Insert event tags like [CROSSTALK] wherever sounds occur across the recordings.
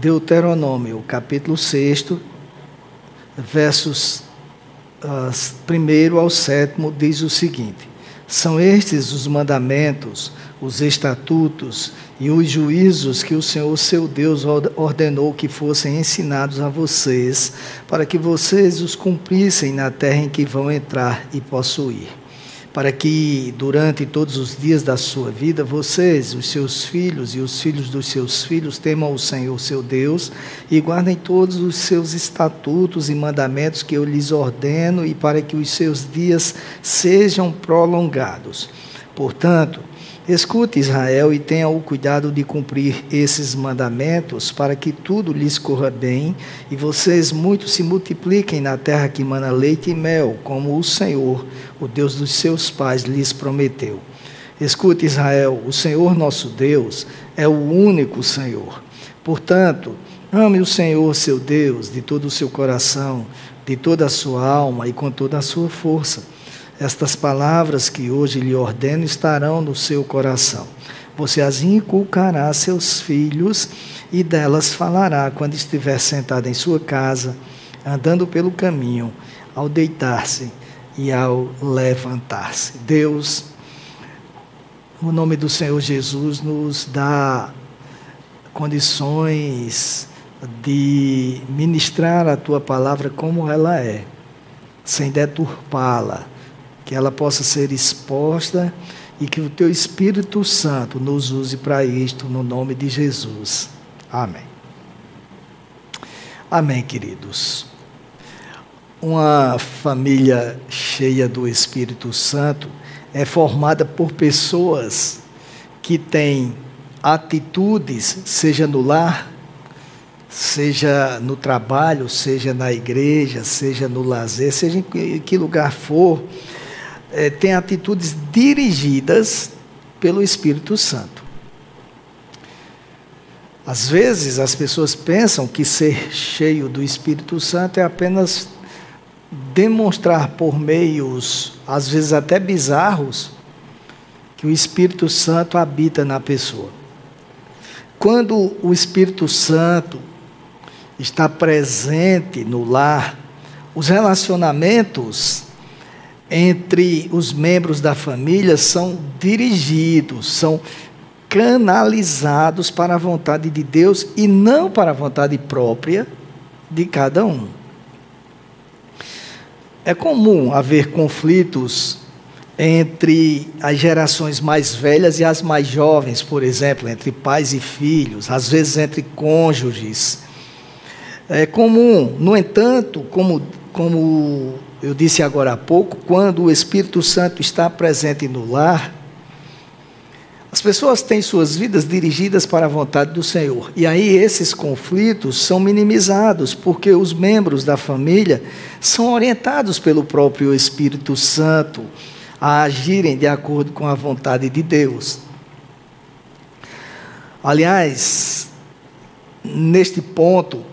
Deuteronômio, capítulo 6, versos uh, 1 ao 7, diz o seguinte: São estes os mandamentos, os estatutos e os juízos que o Senhor seu Deus ordenou que fossem ensinados a vocês, para que vocês os cumprissem na terra em que vão entrar e possuir para que durante todos os dias da sua vida vocês, os seus filhos e os filhos dos seus filhos temam o Senhor seu Deus e guardem todos os seus estatutos e mandamentos que eu lhes ordeno e para que os seus dias sejam prolongados. Portanto, Escute, Israel, e tenha o cuidado de cumprir esses mandamentos, para que tudo lhes corra bem e vocês muito se multipliquem na terra que mana leite e mel, como o Senhor, o Deus dos seus pais, lhes prometeu. Escute, Israel, o Senhor nosso Deus é o único Senhor. Portanto, ame o Senhor, seu Deus, de todo o seu coração, de toda a sua alma e com toda a sua força. Estas palavras que hoje lhe ordeno estarão no seu coração. Você as inculcará a seus filhos e delas falará quando estiver sentado em sua casa, andando pelo caminho, ao deitar-se e ao levantar-se. Deus, no nome do Senhor Jesus, nos dá condições de ministrar a tua palavra como ela é, sem deturpá-la que ela possa ser exposta e que o teu Espírito Santo nos use para isto, no nome de Jesus. Amém. Amém, queridos. Uma família cheia do Espírito Santo é formada por pessoas que têm atitudes, seja no lar, seja no trabalho, seja na igreja, seja no lazer, seja em que lugar for, é, tem atitudes dirigidas pelo Espírito Santo. Às vezes as pessoas pensam que ser cheio do Espírito Santo é apenas demonstrar por meios, às vezes até bizarros, que o Espírito Santo habita na pessoa. Quando o Espírito Santo está presente no lar, os relacionamentos entre os membros da família são dirigidos, são canalizados para a vontade de Deus e não para a vontade própria de cada um. É comum haver conflitos entre as gerações mais velhas e as mais jovens, por exemplo, entre pais e filhos, às vezes entre cônjuges. É comum, no entanto, como, como eu disse agora há pouco, quando o Espírito Santo está presente no lar, as pessoas têm suas vidas dirigidas para a vontade do Senhor. E aí esses conflitos são minimizados, porque os membros da família são orientados pelo próprio Espírito Santo a agirem de acordo com a vontade de Deus. Aliás, neste ponto,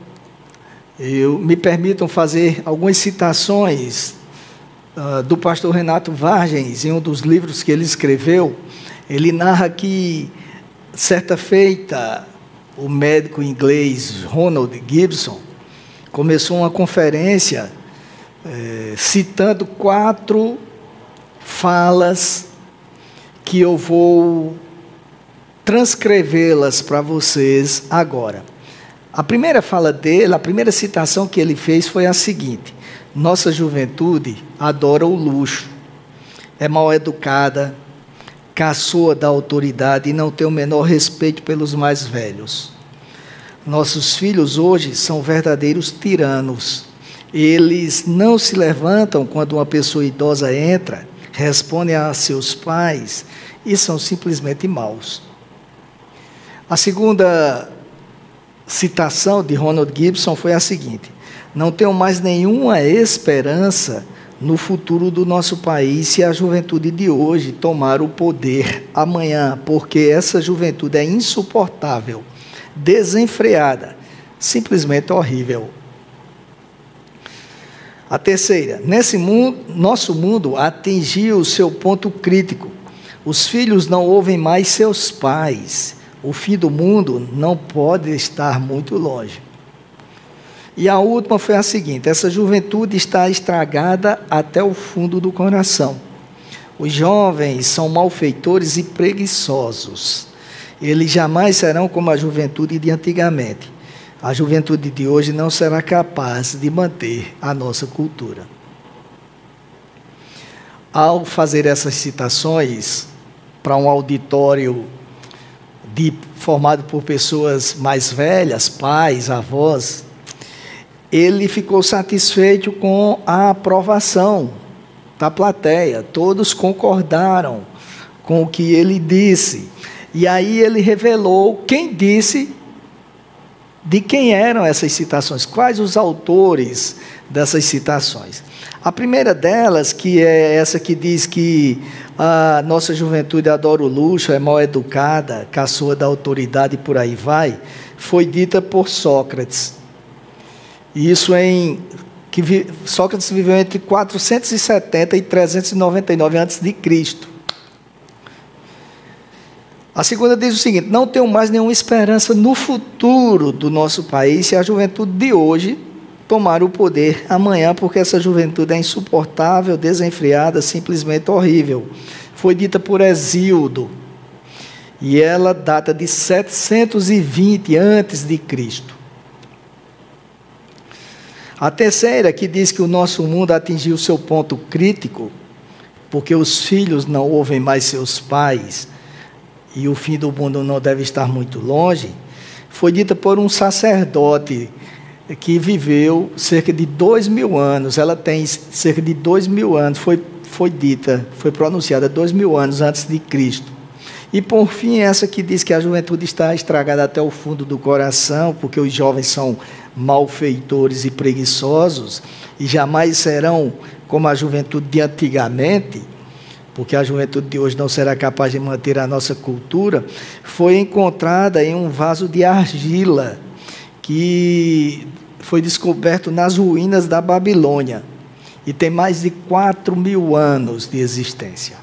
eu, me permitam fazer algumas citações uh, do pastor Renato Vargens, em um dos livros que ele escreveu. Ele narra que, certa feita, o médico inglês Ronald Gibson começou uma conferência eh, citando quatro falas que eu vou transcrevê-las para vocês agora. A primeira fala dele, a primeira citação que ele fez foi a seguinte: Nossa juventude adora o luxo, é mal educada, caçoa da autoridade e não tem o menor respeito pelos mais velhos. Nossos filhos hoje são verdadeiros tiranos. Eles não se levantam quando uma pessoa idosa entra, respondem a seus pais e são simplesmente maus. A segunda citação de Ronald Gibson foi a seguinte: Não tenho mais nenhuma esperança no futuro do nosso país se a juventude de hoje tomar o poder amanhã, porque essa juventude é insuportável, desenfreada, simplesmente horrível. A terceira, nesse mundo, nosso mundo atingiu o seu ponto crítico. Os filhos não ouvem mais seus pais o fim do mundo não pode estar muito longe. E a última foi a seguinte: essa juventude está estragada até o fundo do coração. Os jovens são malfeitores e preguiçosos. Eles jamais serão como a juventude de antigamente. A juventude de hoje não será capaz de manter a nossa cultura. Ao fazer essas citações para um auditório de, formado por pessoas mais velhas, pais, avós, ele ficou satisfeito com a aprovação da plateia. Todos concordaram com o que ele disse. E aí ele revelou quem disse de quem eram essas citações, quais os autores dessas citações. A primeira delas, que é essa que diz que a nossa juventude adora o luxo, é mal educada, caçoa da autoridade e por aí vai, foi dita por Sócrates. Isso em que vi, Sócrates viveu entre 470 e 399 a.C. A segunda diz o seguinte: não tenho mais nenhuma esperança no futuro do nosso país se a juventude de hoje tomar o poder amanhã, porque essa juventude é insuportável, desenfreada, simplesmente horrível. Foi dita por Exildo. E ela data de 720 antes de Cristo. A terceira, que diz que o nosso mundo atingiu seu ponto crítico, porque os filhos não ouvem mais seus pais e o fim do mundo não deve estar muito longe, foi dita por um sacerdote que viveu cerca de dois mil anos. Ela tem cerca de dois mil anos, foi, foi dita, foi pronunciada dois mil anos antes de Cristo. E por fim, essa que diz que a juventude está estragada até o fundo do coração, porque os jovens são malfeitores e preguiçosos, e jamais serão como a juventude de antigamente, porque a juventude de hoje não será capaz de manter a nossa cultura, foi encontrada em um vaso de argila que foi descoberto nas ruínas da Babilônia e tem mais de 4 mil anos de existência.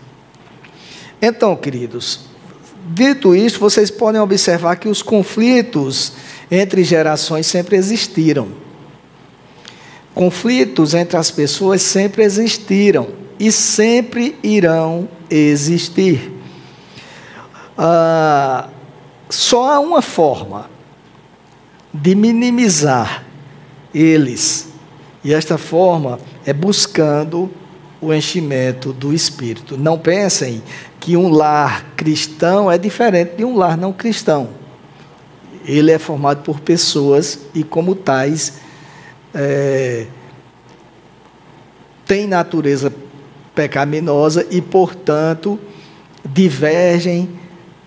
Então, queridos, dito isso, vocês podem observar que os conflitos entre gerações sempre existiram. Conflitos entre as pessoas sempre existiram e sempre irão existir. Ah, só há uma forma de minimizar eles, e esta forma é buscando o enchimento do espírito. Não pensem que um lar cristão é diferente de um lar não cristão ele é formado por pessoas e, como tais, é, tem natureza pecaminosa e, portanto, divergem,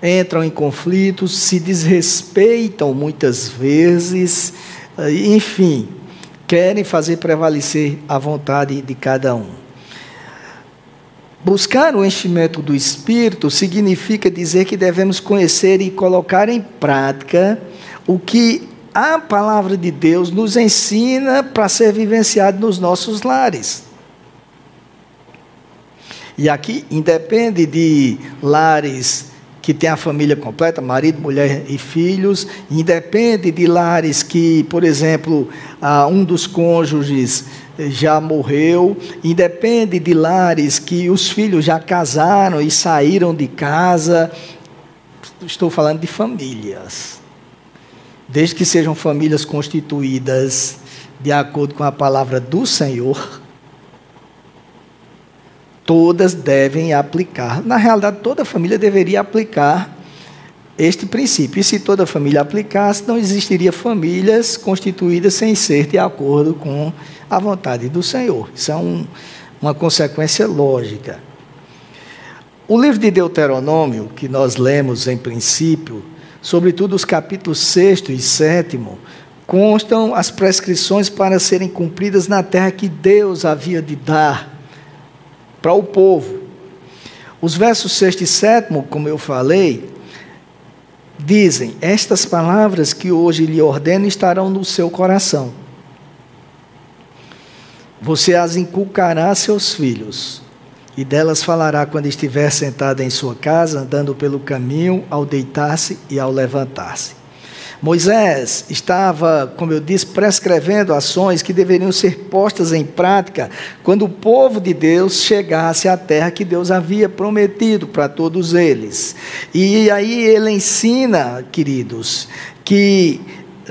entram em conflitos, se desrespeitam muitas vezes, enfim, querem fazer prevalecer a vontade de cada um. Buscar o enchimento do Espírito significa dizer que devemos conhecer e colocar em prática o que a palavra de Deus nos ensina para ser vivenciado nos nossos lares. E aqui independe de lares que tem a família completa, marido, mulher e filhos, independe de lares que, por exemplo, um dos cônjuges já morreu, independe de lares que os filhos já casaram e saíram de casa. Estou falando de famílias. Desde que sejam famílias constituídas de acordo com a palavra do Senhor, todas devem aplicar. Na realidade, toda família deveria aplicar este princípio. E se toda família aplicasse, não existiria famílias constituídas sem ser de acordo com a vontade do Senhor. Isso é um, uma consequência lógica. O livro de Deuteronômio, que nós lemos em princípio, sobretudo os capítulos 6 e 7, constam as prescrições para serem cumpridas na terra que Deus havia de dar para o povo. Os versos 6 e 7, como eu falei, dizem: Estas palavras que hoje lhe ordeno estarão no seu coração. Você as inculcará a seus filhos, e delas falará quando estiver sentada em sua casa, andando pelo caminho, ao deitar-se e ao levantar-se. Moisés estava, como eu disse, prescrevendo ações que deveriam ser postas em prática quando o povo de Deus chegasse à terra que Deus havia prometido para todos eles. E aí ele ensina, queridos, que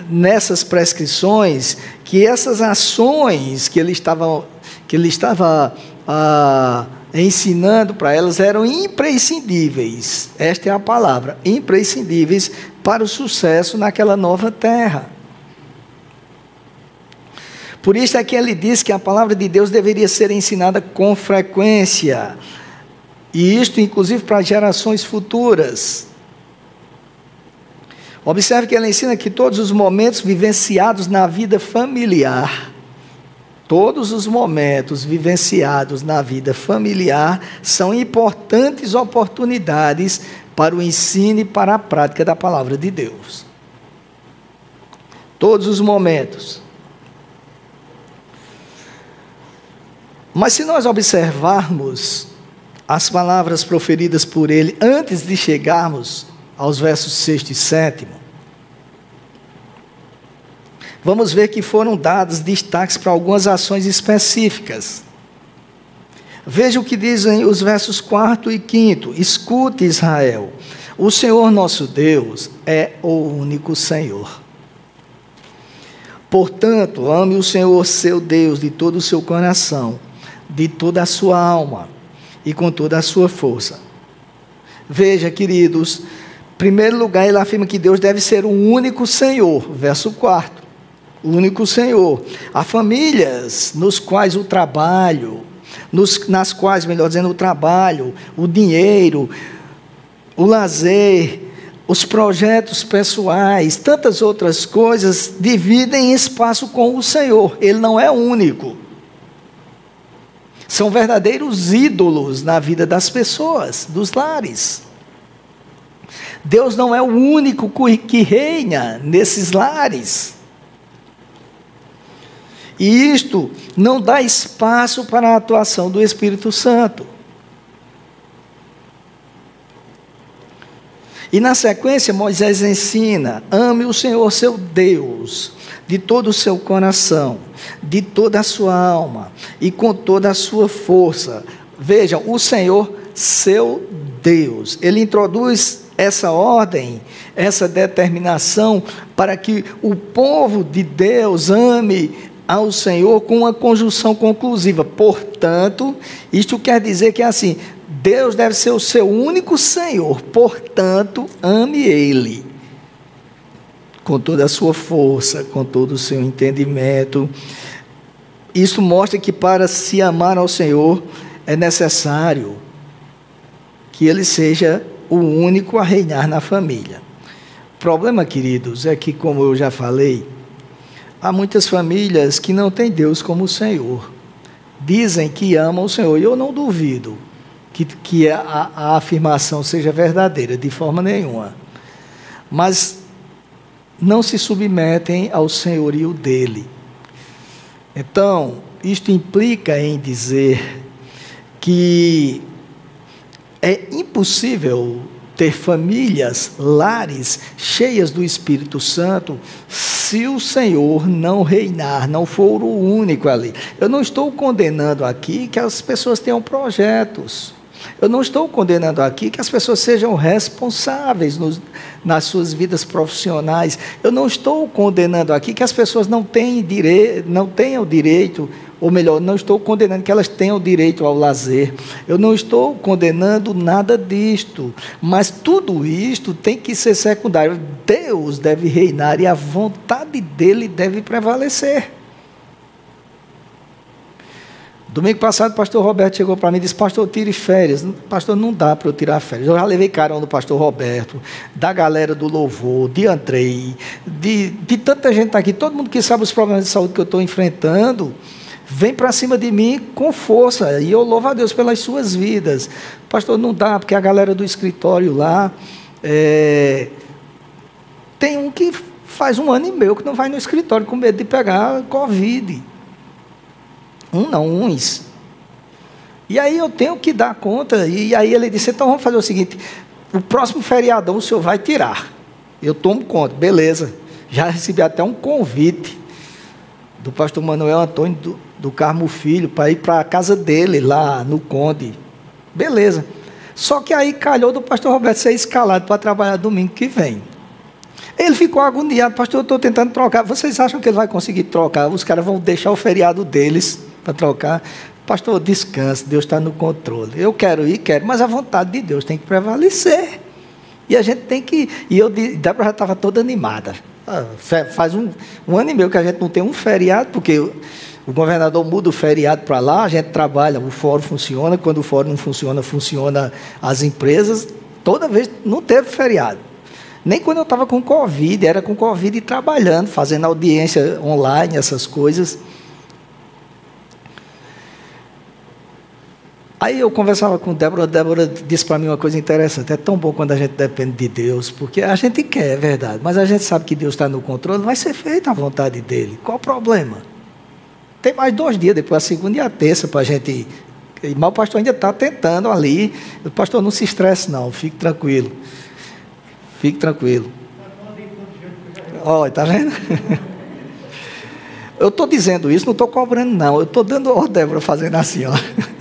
nessas prescrições, que essas ações que ele estava, que ele estava ah, ensinando para elas eram imprescindíveis. Esta é a palavra, imprescindíveis para o sucesso naquela nova terra. Por isso é que ele diz que a palavra de Deus deveria ser ensinada com frequência. E isto, inclusive, para gerações futuras. Observe que ele ensina que todos os momentos vivenciados na vida familiar Todos os momentos vivenciados na vida familiar são importantes oportunidades para o ensino e para a prática da palavra de Deus. Todos os momentos. Mas se nós observarmos as palavras proferidas por ele antes de chegarmos aos versos 6 e 7, vamos ver que foram dados destaques para algumas ações específicas. Veja o que dizem os versos 4 e 5. Escute, Israel. O Senhor nosso Deus é o único Senhor. Portanto, ame o Senhor seu Deus de todo o seu coração, de toda a sua alma e com toda a sua força. Veja, queridos, em primeiro lugar, ele afirma que Deus deve ser o único Senhor, verso 4 o único Senhor. Há famílias nos quais o trabalho, nos, nas quais, melhor dizendo, o trabalho, o dinheiro, o lazer, os projetos pessoais, tantas outras coisas dividem espaço com o Senhor. Ele não é único. São verdadeiros ídolos na vida das pessoas, dos lares. Deus não é o único que reina nesses lares. E isto não dá espaço para a atuação do Espírito Santo. E na sequência, Moisés ensina: ame o Senhor seu Deus de todo o seu coração, de toda a sua alma e com toda a sua força. Vejam, o Senhor seu Deus. Ele introduz essa ordem, essa determinação para que o povo de Deus ame ao Senhor com uma conjunção conclusiva. Portanto, isto quer dizer que é assim: Deus deve ser o seu único Senhor, portanto, ame Ele. Com toda a sua força, com todo o seu entendimento. Isso mostra que para se amar ao Senhor é necessário que Ele seja o único a reinar na família. O problema, queridos, é que, como eu já falei, Há muitas famílias que não têm Deus como Senhor. Dizem que amam o Senhor, e eu não duvido que, que a, a afirmação seja verdadeira, de forma nenhuma. Mas não se submetem ao senhorio dele. Então, isto implica em dizer que é impossível ter famílias, lares cheias do Espírito Santo, se o Senhor não reinar, não for o único ali. Eu não estou condenando aqui que as pessoas tenham projetos. Eu não estou condenando aqui que as pessoas sejam responsáveis nos, nas suas vidas profissionais. Eu não estou condenando aqui que as pessoas não, têm não tenham direito ou melhor, não estou condenando que elas tenham direito ao lazer. Eu não estou condenando nada disto. Mas tudo isto tem que ser secundário. Deus deve reinar e a vontade dele deve prevalecer. Domingo passado, o pastor Roberto chegou para mim e disse: Pastor, tire férias. Pastor, não dá para eu tirar férias. Eu já levei carão do pastor Roberto, da galera do louvor, de Andrei, de, de tanta gente aqui, todo mundo que sabe os problemas de saúde que eu estou enfrentando vem para cima de mim com força, e eu louvo a Deus pelas suas vidas. Pastor, não dá, porque a galera do escritório lá, é, tem um que faz um ano e meio que não vai no escritório com medo de pegar Covid. Um não, uns. E aí eu tenho que dar conta. E aí ele disse: então vamos fazer o seguinte: o próximo feriadão o senhor vai tirar. Eu tomo conta, beleza. Já recebi até um convite do pastor Manuel Antônio do, do Carmo Filho para ir para a casa dele lá no Conde. Beleza. Só que aí calhou do pastor Roberto ser escalado para trabalhar domingo que vem. Ele ficou agoniado, pastor, eu estou tentando trocar. Vocês acham que ele vai conseguir trocar? Os caras vão deixar o feriado deles para trocar. Pastor, descanse, Deus está no controle. Eu quero ir, quero, mas a vontade de Deus tem que prevalecer. E a gente tem que. E eu, Débora já estava toda animada. Ah, faz um, um ano e meio que a gente não tem um feriado, porque o governador muda o feriado para lá, a gente trabalha, o fórum funciona, quando o fórum não funciona, funciona as empresas. Toda vez não teve feriado. Nem quando eu estava com Covid, era com Covid e trabalhando, fazendo audiência online, essas coisas. Aí eu conversava com Débora, Débora disse para mim uma coisa interessante. É tão bom quando a gente depende de Deus, porque a gente quer, é verdade, mas a gente sabe que Deus está no controle, vai ser feita a vontade dele. Qual o problema? Tem mais dois dias, depois a segunda e a terça, para a gente. Mas o pastor ainda está tentando ali. O pastor não se estresse, não, fique tranquilo. Fique tranquilo. Olha, está vendo? [LAUGHS] Eu estou dizendo isso, não estou cobrando, não. Eu estou dando ordem, Débora, fazendo assim, ó. [LAUGHS]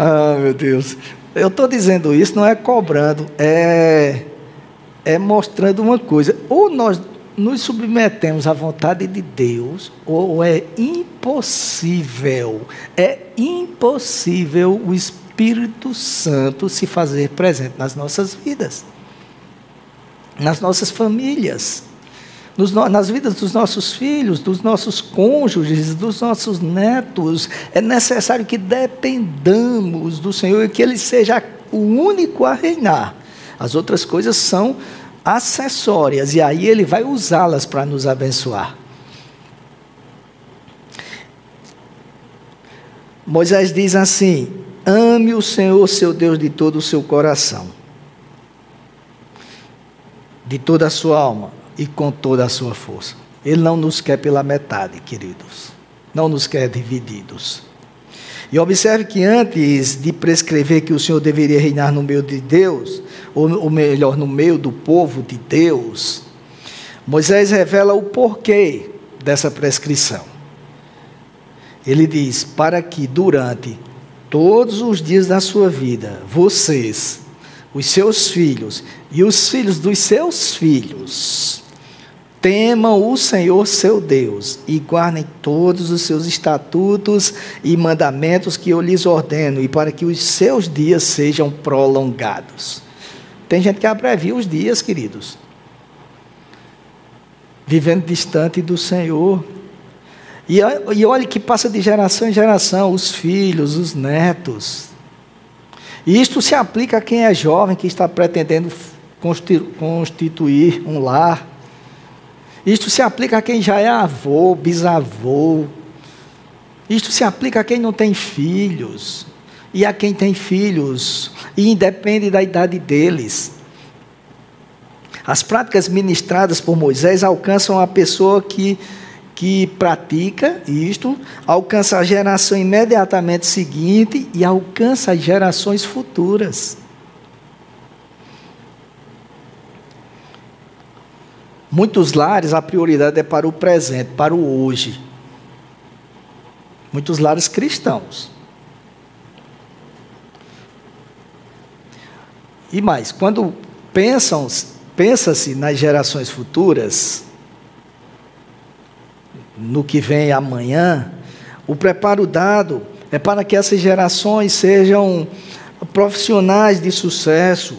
Ah, meu Deus. Eu estou dizendo isso, não é cobrando, é, é mostrando uma coisa. Ou nós nos submetemos à vontade de Deus, ou é impossível, é impossível o Espírito Santo se fazer presente nas nossas vidas, nas nossas famílias nos, nas vidas dos nossos filhos, dos nossos cônjuges, dos nossos netos. É necessário que dependamos do Senhor e que Ele seja o único a reinar. As outras coisas são acessórias e aí Ele vai usá-las para nos abençoar. Moisés diz assim: ame o Senhor, seu Deus, de todo o seu coração, de toda a sua alma e com toda a sua força. Ele não nos quer pela metade, queridos. Não nos quer divididos. E observe que antes de prescrever que o Senhor deveria reinar no meio de Deus, ou, melhor, no meio do povo de Deus, Moisés revela o porquê dessa prescrição. Ele diz: para que durante todos os dias da sua vida, vocês, os seus filhos e os filhos dos seus filhos, Temam o Senhor seu Deus e guardem todos os seus estatutos e mandamentos que eu lhes ordeno, e para que os seus dias sejam prolongados. Tem gente que abrevia os dias, queridos, vivendo distante do Senhor. E, e olhe que passa de geração em geração, os filhos, os netos. E isto se aplica a quem é jovem, que está pretendendo constituir um lar isto se aplica a quem já é avô, bisavô. Isto se aplica a quem não tem filhos e a quem tem filhos, e independe da idade deles. As práticas ministradas por Moisés alcançam a pessoa que, que pratica isto, alcança a geração imediatamente seguinte e alcança as gerações futuras. Muitos lares a prioridade é para o presente, para o hoje. Muitos lares cristãos. E mais, quando pensam, pensa-se nas gerações futuras, no que vem amanhã, o preparo dado é para que essas gerações sejam profissionais de sucesso,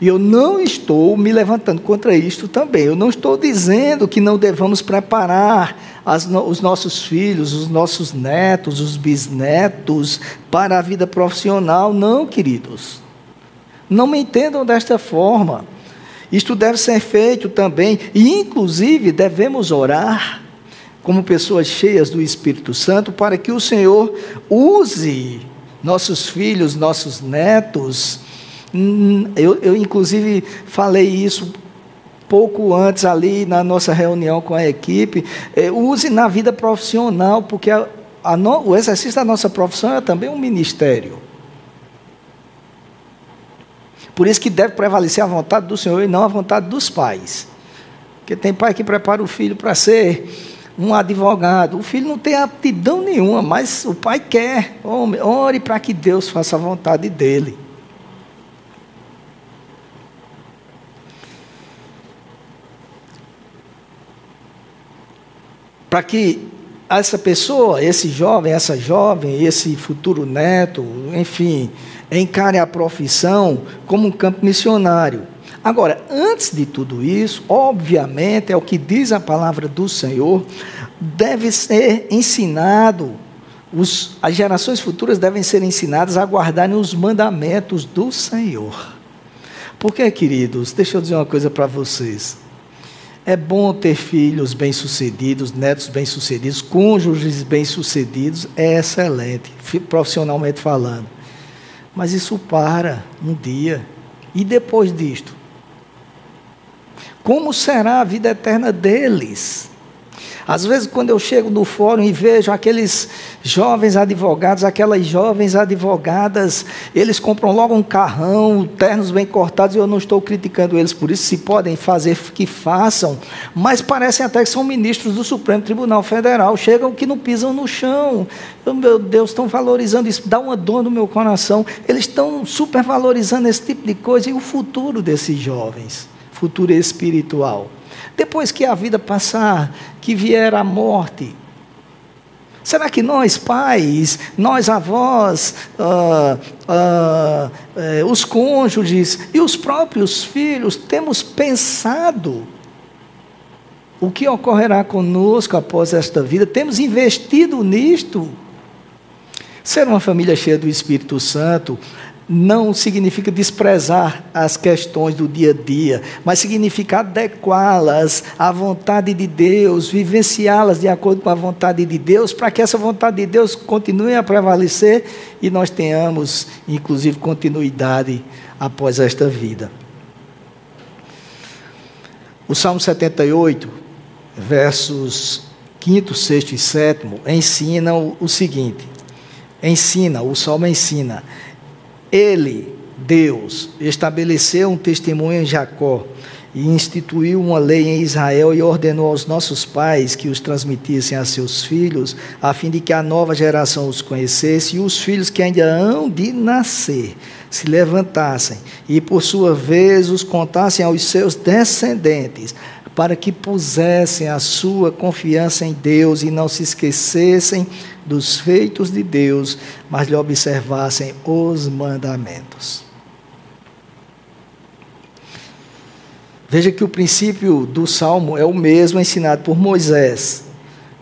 e eu não estou me levantando contra isto também. Eu não estou dizendo que não devamos preparar as, os nossos filhos, os nossos netos, os bisnetos para a vida profissional. Não, queridos. Não me entendam desta forma. Isto deve ser feito também, e inclusive devemos orar como pessoas cheias do Espírito Santo para que o Senhor use nossos filhos, nossos netos, eu, eu, inclusive, falei isso pouco antes ali na nossa reunião com a equipe. É, use na vida profissional, porque a, a no, o exercício da nossa profissão é também um ministério. Por isso que deve prevalecer a vontade do Senhor e não a vontade dos pais. Porque tem pai que prepara o filho para ser um advogado. O filho não tem aptidão nenhuma, mas o pai quer. Ore para que Deus faça a vontade dele. Para que essa pessoa, esse jovem, essa jovem, esse futuro neto, enfim, encare a profissão como um campo missionário. Agora, antes de tudo isso, obviamente, é o que diz a palavra do Senhor, deve ser ensinado, os, as gerações futuras devem ser ensinadas a guardarem os mandamentos do Senhor. Porque, queridos, deixa eu dizer uma coisa para vocês. É bom ter filhos bem-sucedidos, netos bem-sucedidos, cônjuges bem-sucedidos, é excelente, profissionalmente falando. Mas isso para um dia. E depois disto? Como será a vida eterna deles? Às vezes, quando eu chego no fórum e vejo aqueles jovens advogados, aquelas jovens advogadas, eles compram logo um carrão, ternos bem cortados, e eu não estou criticando eles por isso, se podem fazer, que façam, mas parecem até que são ministros do Supremo Tribunal Federal, chegam que não pisam no chão. Meu Deus, estão valorizando isso, dá uma dor no meu coração. Eles estão supervalorizando esse tipo de coisa e o futuro desses jovens futuro espiritual. Depois que a vida passar, que vier a morte, Será que nós, pais, nós, avós, uh, uh, uh, os cônjuges e os próprios filhos, temos pensado o que ocorrerá conosco após esta vida? Temos investido nisto? Ser uma família cheia do Espírito Santo não significa desprezar as questões do dia a dia, mas significa adequá-las à vontade de Deus, vivenciá-las de acordo com a vontade de Deus, para que essa vontade de Deus continue a prevalecer e nós tenhamos, inclusive, continuidade após esta vida. O Salmo 78, versos 5, 6 e 7 ensinam o seguinte: ensina, o Salmo ensina ele, Deus, estabeleceu um testemunho em Jacó e instituiu uma lei em Israel e ordenou aos nossos pais que os transmitissem a seus filhos, a fim de que a nova geração os conhecesse e os filhos que ainda hão de nascer se levantassem e, por sua vez, os contassem aos seus descendentes, para que pusessem a sua confiança em Deus e não se esquecessem dos feitos de Deus, mas lhe observassem os mandamentos. Veja que o princípio do salmo é o mesmo ensinado por Moisés,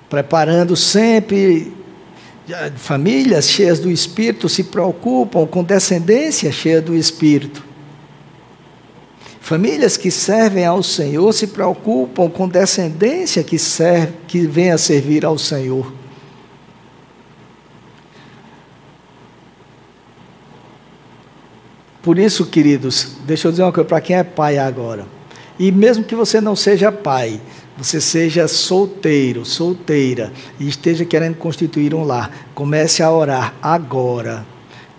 preparando sempre famílias cheias do Espírito, se preocupam com descendência cheia do Espírito. Famílias que servem ao Senhor se preocupam com descendência que, serve, que vem a servir ao Senhor. Por isso, queridos, deixa eu dizer uma coisa para quem é pai agora. E mesmo que você não seja pai, você seja solteiro, solteira, e esteja querendo constituir um lar, comece a orar agora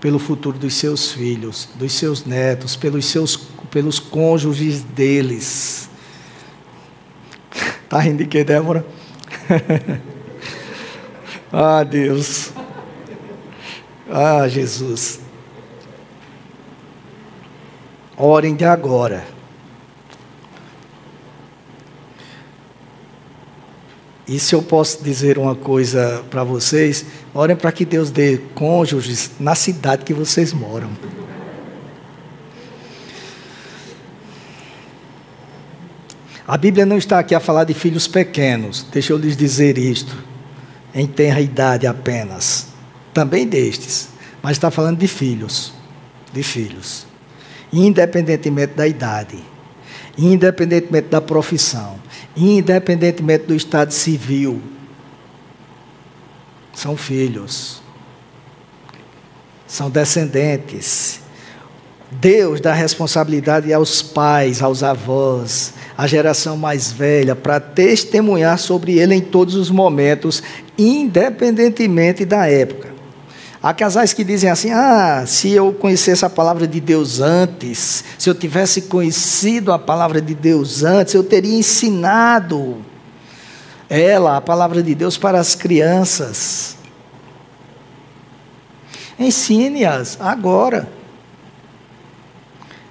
pelo futuro dos seus filhos, dos seus netos, pelos seus pelos cônjuges deles. [LAUGHS] Tá rindo de que, Débora? [LAUGHS] ah, Deus. Ah, Jesus. Orem de agora. E se eu posso dizer uma coisa para vocês, orem para que Deus dê cônjuges na cidade que vocês moram. A Bíblia não está aqui a falar de filhos pequenos, deixa eu lhes dizer isto, em tenra idade apenas, também destes, mas está falando de filhos, de filhos independentemente da idade, independentemente da profissão, independentemente do estado civil. São filhos, são descendentes. Deus dá responsabilidade aos pais, aos avós, à geração mais velha, para testemunhar sobre ele em todos os momentos, independentemente da época. Há casais que dizem assim: ah, se eu conhecesse a palavra de Deus antes, se eu tivesse conhecido a palavra de Deus antes, eu teria ensinado ela, a palavra de Deus, para as crianças. Ensine-as agora.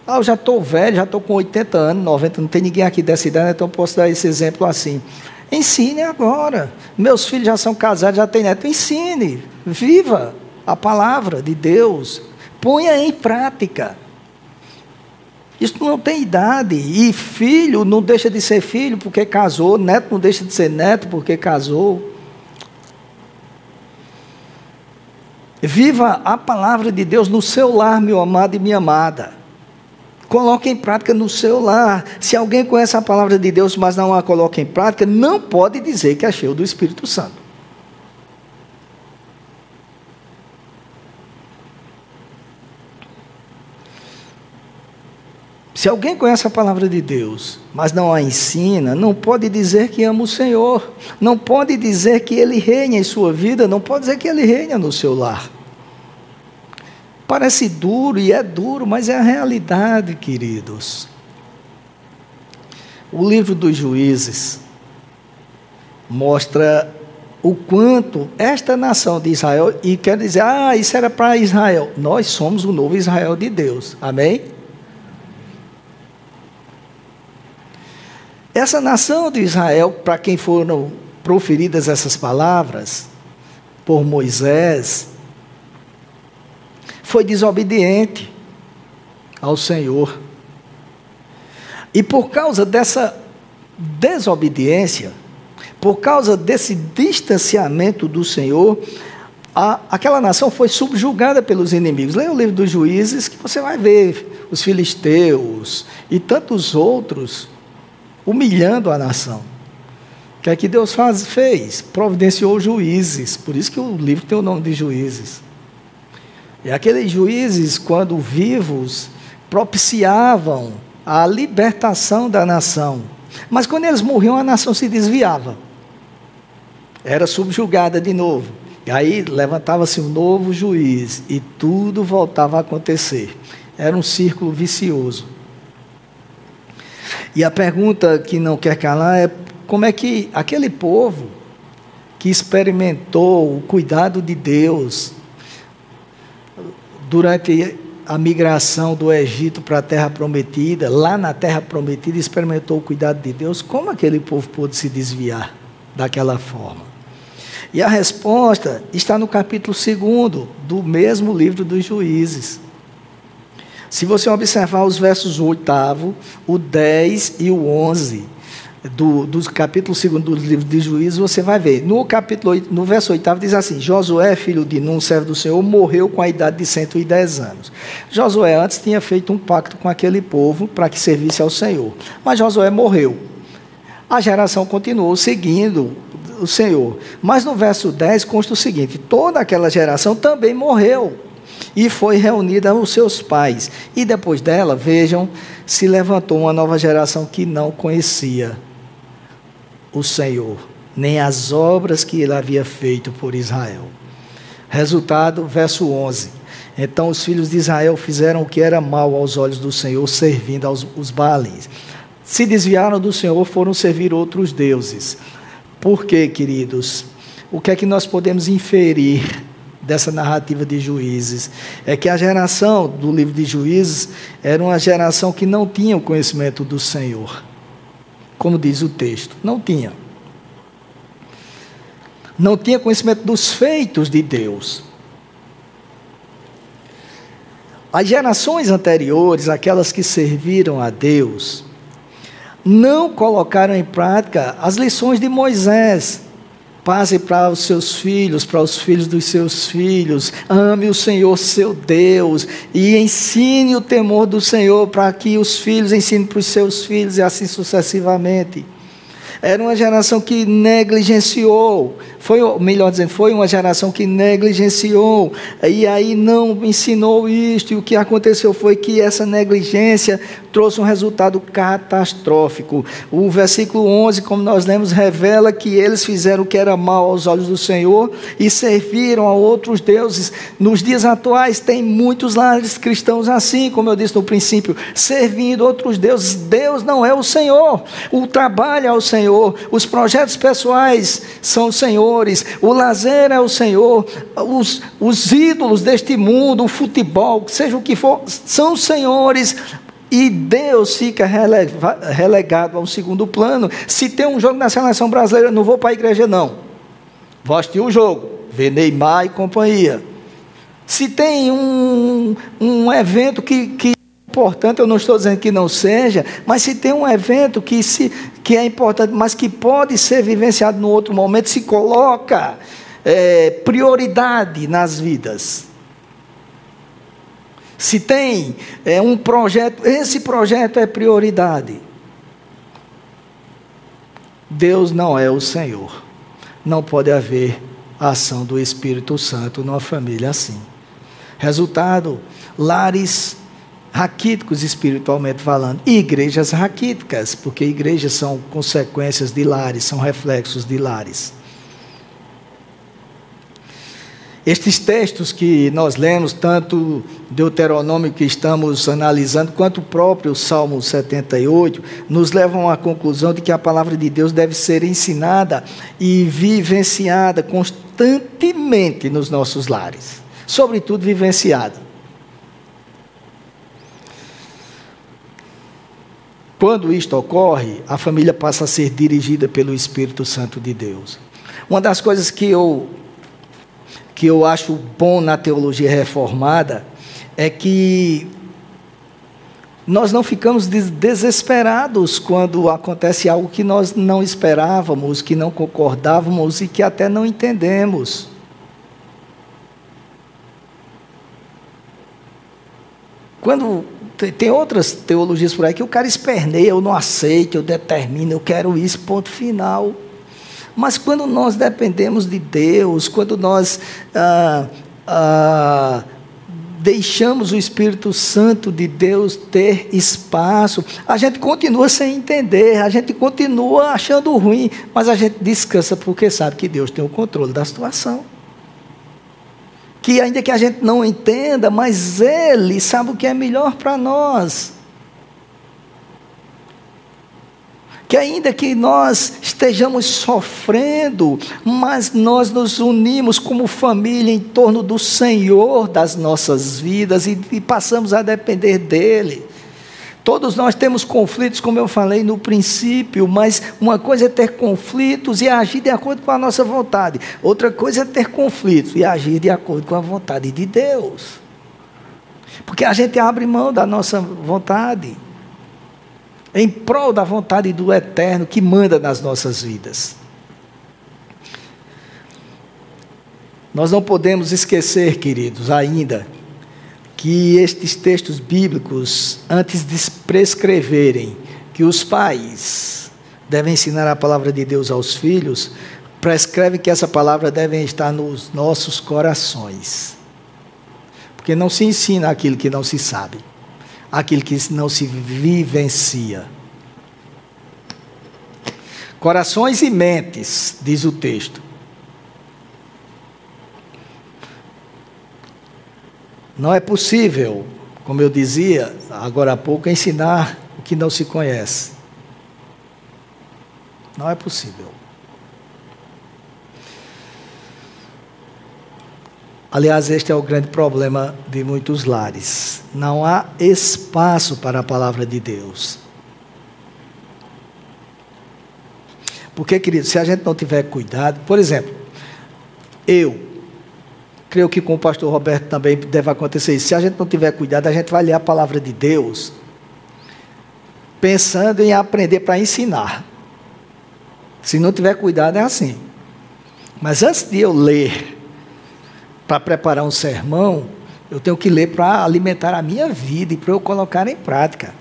Ah, eu já estou velho, já estou com 80 anos, 90, não tem ninguém aqui dessa idade, então eu posso dar esse exemplo assim. Ensine agora. Meus filhos já são casados, já têm neto. Ensine. Viva a palavra de Deus. Ponha em prática. Isso não tem idade. E filho não deixa de ser filho porque casou, neto não deixa de ser neto porque casou. Viva a palavra de Deus no seu lar, meu amado e minha amada. Coloque em prática no seu lar. Se alguém conhece a palavra de Deus, mas não a coloca em prática, não pode dizer que é cheio do Espírito Santo. Se alguém conhece a palavra de Deus, mas não a ensina, não pode dizer que ama o Senhor, não pode dizer que Ele reina em sua vida, não pode dizer que Ele reina no seu lar. Parece duro e é duro, mas é a realidade, queridos. O livro dos juízes mostra o quanto esta nação de Israel, e quer dizer, ah, isso era para Israel. Nós somos o novo Israel de Deus. Amém? Essa nação de Israel, para quem foram proferidas essas palavras por Moisés, foi desobediente ao Senhor. E por causa dessa desobediência, por causa desse distanciamento do Senhor, a, aquela nação foi subjugada pelos inimigos. Leia o livro dos juízes que você vai ver os filisteus e tantos outros humilhando a nação. O que é que Deus faz, fez? Providenciou juízes, por isso que o livro tem o nome de juízes. E aqueles juízes, quando vivos, propiciavam a libertação da nação. Mas quando eles morriam, a nação se desviava. Era subjugada de novo. E aí levantava-se um novo juiz e tudo voltava a acontecer. Era um círculo vicioso. E a pergunta que não quer calar é como é que aquele povo que experimentou o cuidado de Deus durante a migração do Egito para a terra prometida, lá na terra prometida, experimentou o cuidado de Deus, como aquele povo pôde se desviar daquela forma? E a resposta está no capítulo 2 do mesmo livro dos Juízes. Se você observar os versos 8, o 10 e o 11 do, do capítulo 2 do livro de Juízes, você vai ver. No capítulo 8, no verso 8 diz assim: Josué, filho de Nun, servo do Senhor, morreu com a idade de 110 anos. Josué antes tinha feito um pacto com aquele povo para que servisse ao Senhor. Mas Josué morreu. A geração continuou seguindo o Senhor. Mas no verso 10 consta o seguinte: toda aquela geração também morreu e foi reunida aos seus pais. E depois dela, vejam, se levantou uma nova geração que não conhecia o Senhor, nem as obras que ele havia feito por Israel. Resultado, verso 11. Então os filhos de Israel fizeram o que era mal aos olhos do Senhor, servindo aos os Baalins. Se desviaram do Senhor, foram servir outros deuses. Por quê, queridos? O que é que nós podemos inferir dessa narrativa de juízes é que a geração do livro de juízes era uma geração que não tinha o conhecimento do Senhor, como diz o texto, não tinha. Não tinha conhecimento dos feitos de Deus. As gerações anteriores, aquelas que serviram a Deus, não colocaram em prática as lições de Moisés, Passe para os seus filhos, para os filhos dos seus filhos. Ame o Senhor, seu Deus, e ensine o temor do Senhor para que os filhos ensinem para os seus filhos e assim sucessivamente. Era uma geração que negligenciou, foi, melhor dizendo, foi uma geração que negligenciou, e aí não ensinou isto, e o que aconteceu foi que essa negligência trouxe um resultado catastrófico. O versículo 11, como nós lemos, revela que eles fizeram o que era mal aos olhos do Senhor e serviram a outros deuses. Nos dias atuais, tem muitos lares cristãos assim, como eu disse no princípio, servindo outros deuses. Deus não é o Senhor, o trabalho é o Senhor, os projetos pessoais são os o lazer é o Senhor, os, os ídolos deste mundo, o futebol, seja o que for, são senhores, e Deus fica relegado a um segundo plano. Se tem um jogo na seleção brasileira, não vou para a igreja, não. Vou assistir o jogo, ver Neymar e companhia. Se tem um, um evento que, que é importante, eu não estou dizendo que não seja, mas se tem um evento que, se, que é importante, mas que pode ser vivenciado no outro momento, se coloca é, prioridade nas vidas. Se tem é, um projeto, esse projeto é prioridade. Deus não é o Senhor. Não pode haver ação do Espírito Santo numa família assim. Resultado: lares raquíticos espiritualmente falando, e igrejas raquíticas, porque igrejas são consequências de lares, são reflexos de lares. Estes textos que nós lemos, tanto Deuteronômio que estamos analisando, quanto o próprio Salmo 78, nos levam à conclusão de que a palavra de Deus deve ser ensinada e vivenciada constantemente nos nossos lares, sobretudo vivenciada. Quando isto ocorre, a família passa a ser dirigida pelo Espírito Santo de Deus. Uma das coisas que eu que eu acho bom na teologia reformada é que nós não ficamos desesperados quando acontece algo que nós não esperávamos, que não concordávamos e que até não entendemos. Quando tem outras teologias por aí que o cara esperneia, eu não aceito, eu determino, eu quero isso, ponto final. Mas quando nós dependemos de Deus, quando nós ah, ah, deixamos o Espírito Santo de Deus ter espaço, a gente continua sem entender, a gente continua achando ruim, mas a gente descansa porque sabe que Deus tem o controle da situação. Que ainda que a gente não entenda, mas Ele sabe o que é melhor para nós. que ainda que nós estejamos sofrendo, mas nós nos unimos como família em torno do Senhor das nossas vidas e, e passamos a depender dEle. Todos nós temos conflitos, como eu falei no princípio, mas uma coisa é ter conflitos e agir de acordo com a nossa vontade, outra coisa é ter conflitos e agir de acordo com a vontade de Deus. Porque a gente abre mão da nossa vontade em prol da vontade do Eterno que manda nas nossas vidas. Nós não podemos esquecer, queridos, ainda, que estes textos bíblicos, antes de prescreverem que os pais devem ensinar a palavra de Deus aos filhos, prescreve que essa palavra deve estar nos nossos corações. Porque não se ensina aquilo que não se sabe aquilo que não se vivencia. Corações e mentes, diz o texto. Não é possível, como eu dizia agora há pouco, ensinar o que não se conhece. Não é possível. Aliás, este é o grande problema de muitos lares. Não há espaço para a palavra de Deus. Porque, querido, se a gente não tiver cuidado, por exemplo, eu creio que com o pastor Roberto também deve acontecer isso. Se a gente não tiver cuidado, a gente vai ler a palavra de Deus pensando em aprender para ensinar. Se não tiver cuidado, é assim. Mas antes de eu ler para preparar um sermão, eu tenho que ler para alimentar a minha vida e para eu colocar em prática.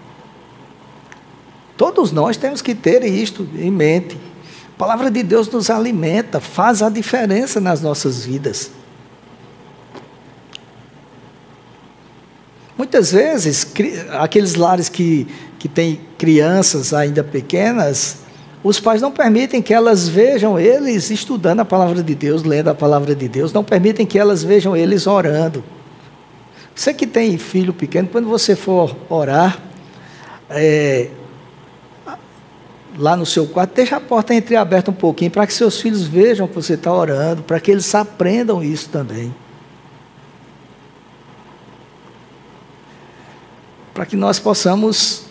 Todos nós temos que ter isto em mente. palavra de Deus nos alimenta, faz a diferença nas nossas vidas. Muitas vezes, aqueles lares que, que têm crianças ainda pequenas, os pais não permitem que elas vejam eles estudando a palavra de Deus, lendo a palavra de Deus, não permitem que elas vejam eles orando. Você que tem filho pequeno, quando você for orar, é, lá no seu quarto, deixa a porta entreaberta um pouquinho, para que seus filhos vejam que você está orando, para que eles aprendam isso também. Para que nós possamos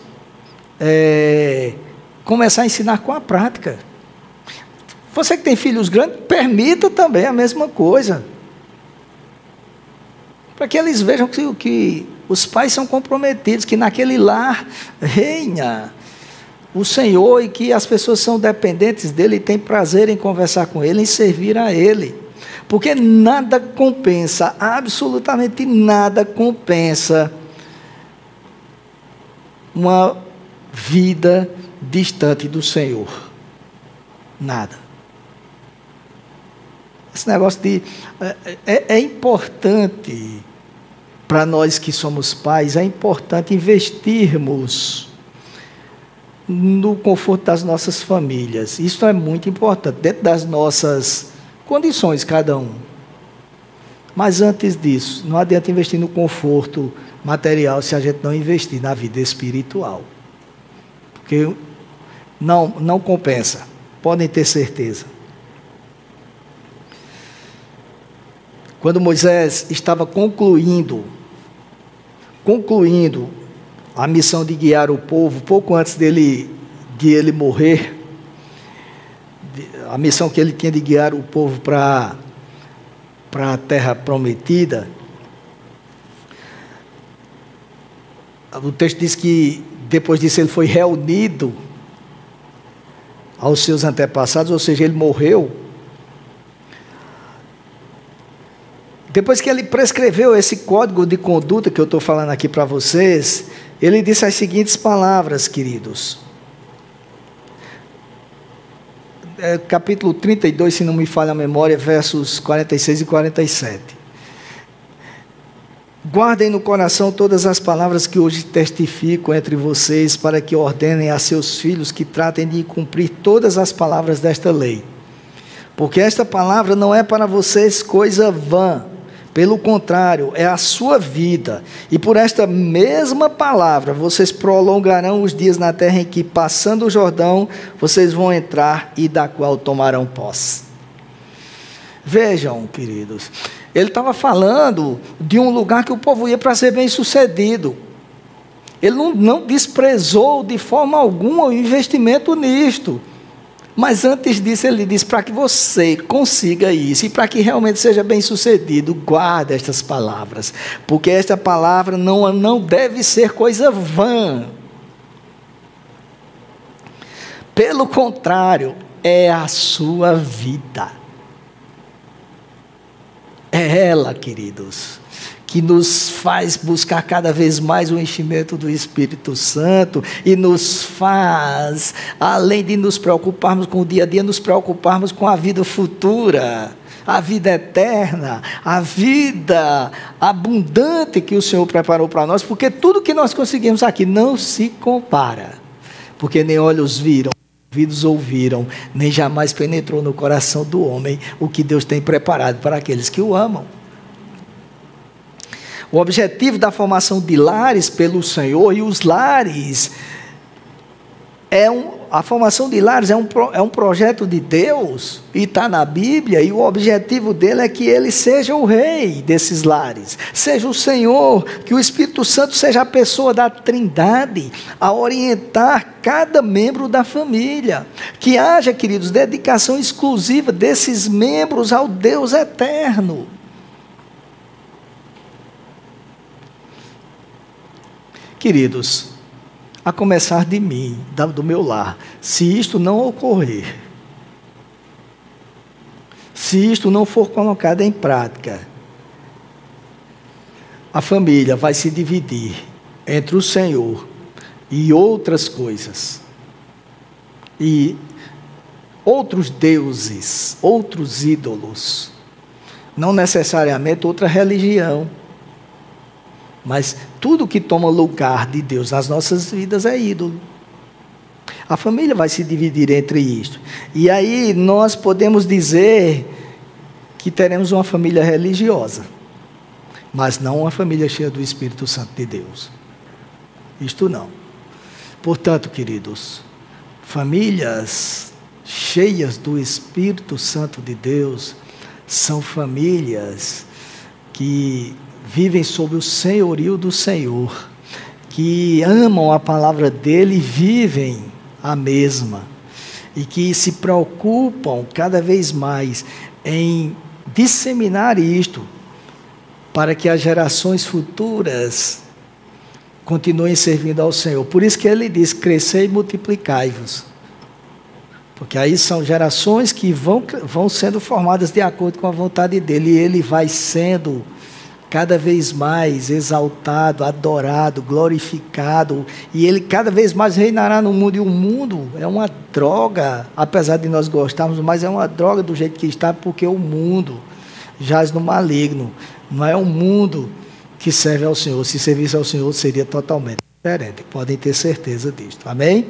é, começar a ensinar com a prática. Você que tem filhos grandes, permita também a mesma coisa. Para que eles vejam que, que os pais são comprometidos, que naquele lar reina o Senhor e que as pessoas são dependentes dele e têm prazer em conversar com ele, em servir a ele. Porque nada compensa, absolutamente nada compensa uma vida distante do Senhor. Nada. Esse negócio de. É, é, é importante para nós que somos pais, é importante investirmos no conforto das nossas famílias. Isso é muito importante, dentro das nossas condições, cada um. Mas antes disso, não adianta investir no conforto material se a gente não investir na vida espiritual. Porque não, não compensa, podem ter certeza. Quando Moisés estava concluindo, concluindo a missão de guiar o povo, pouco antes dele, de ele morrer, a missão que ele tinha de guiar o povo para a terra prometida, o texto diz que depois disso ele foi reunido aos seus antepassados, ou seja, ele morreu. Depois que ele prescreveu esse código de conduta que eu estou falando aqui para vocês, ele disse as seguintes palavras, queridos. É, capítulo 32, se não me falha a memória, versos 46 e 47. Guardem no coração todas as palavras que hoje testifico entre vocês, para que ordenem a seus filhos que tratem de cumprir todas as palavras desta lei. Porque esta palavra não é para vocês coisa vã, pelo contrário, é a sua vida. E por esta mesma palavra, vocês prolongarão os dias na terra em que, passando o Jordão, vocês vão entrar e da qual tomarão posse. Vejam, queridos, ele estava falando de um lugar que o povo ia para ser bem sucedido. Ele não, não desprezou de forma alguma o investimento nisto. Mas antes disso, ele diz: para que você consiga isso e para que realmente seja bem sucedido, guarde estas palavras, porque esta palavra não, não deve ser coisa vã. Pelo contrário, é a sua vida. É ela, queridos que nos faz buscar cada vez mais o enchimento do Espírito Santo e nos faz, além de nos preocuparmos com o dia a dia, nos preocuparmos com a vida futura, a vida eterna, a vida abundante que o Senhor preparou para nós, porque tudo que nós conseguimos aqui não se compara, porque nem olhos viram ouvidos ouviram, nem jamais penetrou no coração do homem o que Deus tem preparado para aqueles que o amam. O objetivo da formação de lares pelo Senhor e os lares é um, a formação de lares é um, é um projeto de Deus e está na Bíblia, e o objetivo dele é que ele seja o rei desses lares, seja o Senhor, que o Espírito Santo seja a pessoa da Trindade a orientar cada membro da família. Que haja, queridos, dedicação exclusiva desses membros ao Deus eterno. Queridos, a começar de mim, do meu lar, se isto não ocorrer, se isto não for colocado em prática, a família vai se dividir entre o Senhor e outras coisas. E outros deuses, outros ídolos. Não necessariamente outra religião. Mas tudo que toma lugar de Deus nas nossas vidas é ídolo. A família vai se dividir entre isto. E aí nós podemos dizer que teremos uma família religiosa, mas não uma família cheia do Espírito Santo de Deus. Isto não. Portanto, queridos, famílias cheias do Espírito Santo de Deus são famílias que vivem sob o senhorio do Senhor, que amam a palavra dele e vivem a mesma, e que se preocupam cada vez mais em disseminar isto para que as gerações futuras continuem servindo ao Senhor. Por isso que ele diz: crescer e multiplicai-vos. Porque aí são gerações que vão, vão sendo formadas de acordo com a vontade dele, e ele vai sendo cada vez mais exaltado, adorado, glorificado, e ele cada vez mais reinará no mundo. E o mundo é uma droga, apesar de nós gostarmos, mas é uma droga do jeito que está, porque o mundo jaz no maligno. Não é um mundo que serve ao Senhor. Se servisse ao Senhor, seria totalmente diferente. Podem ter certeza disso. Amém?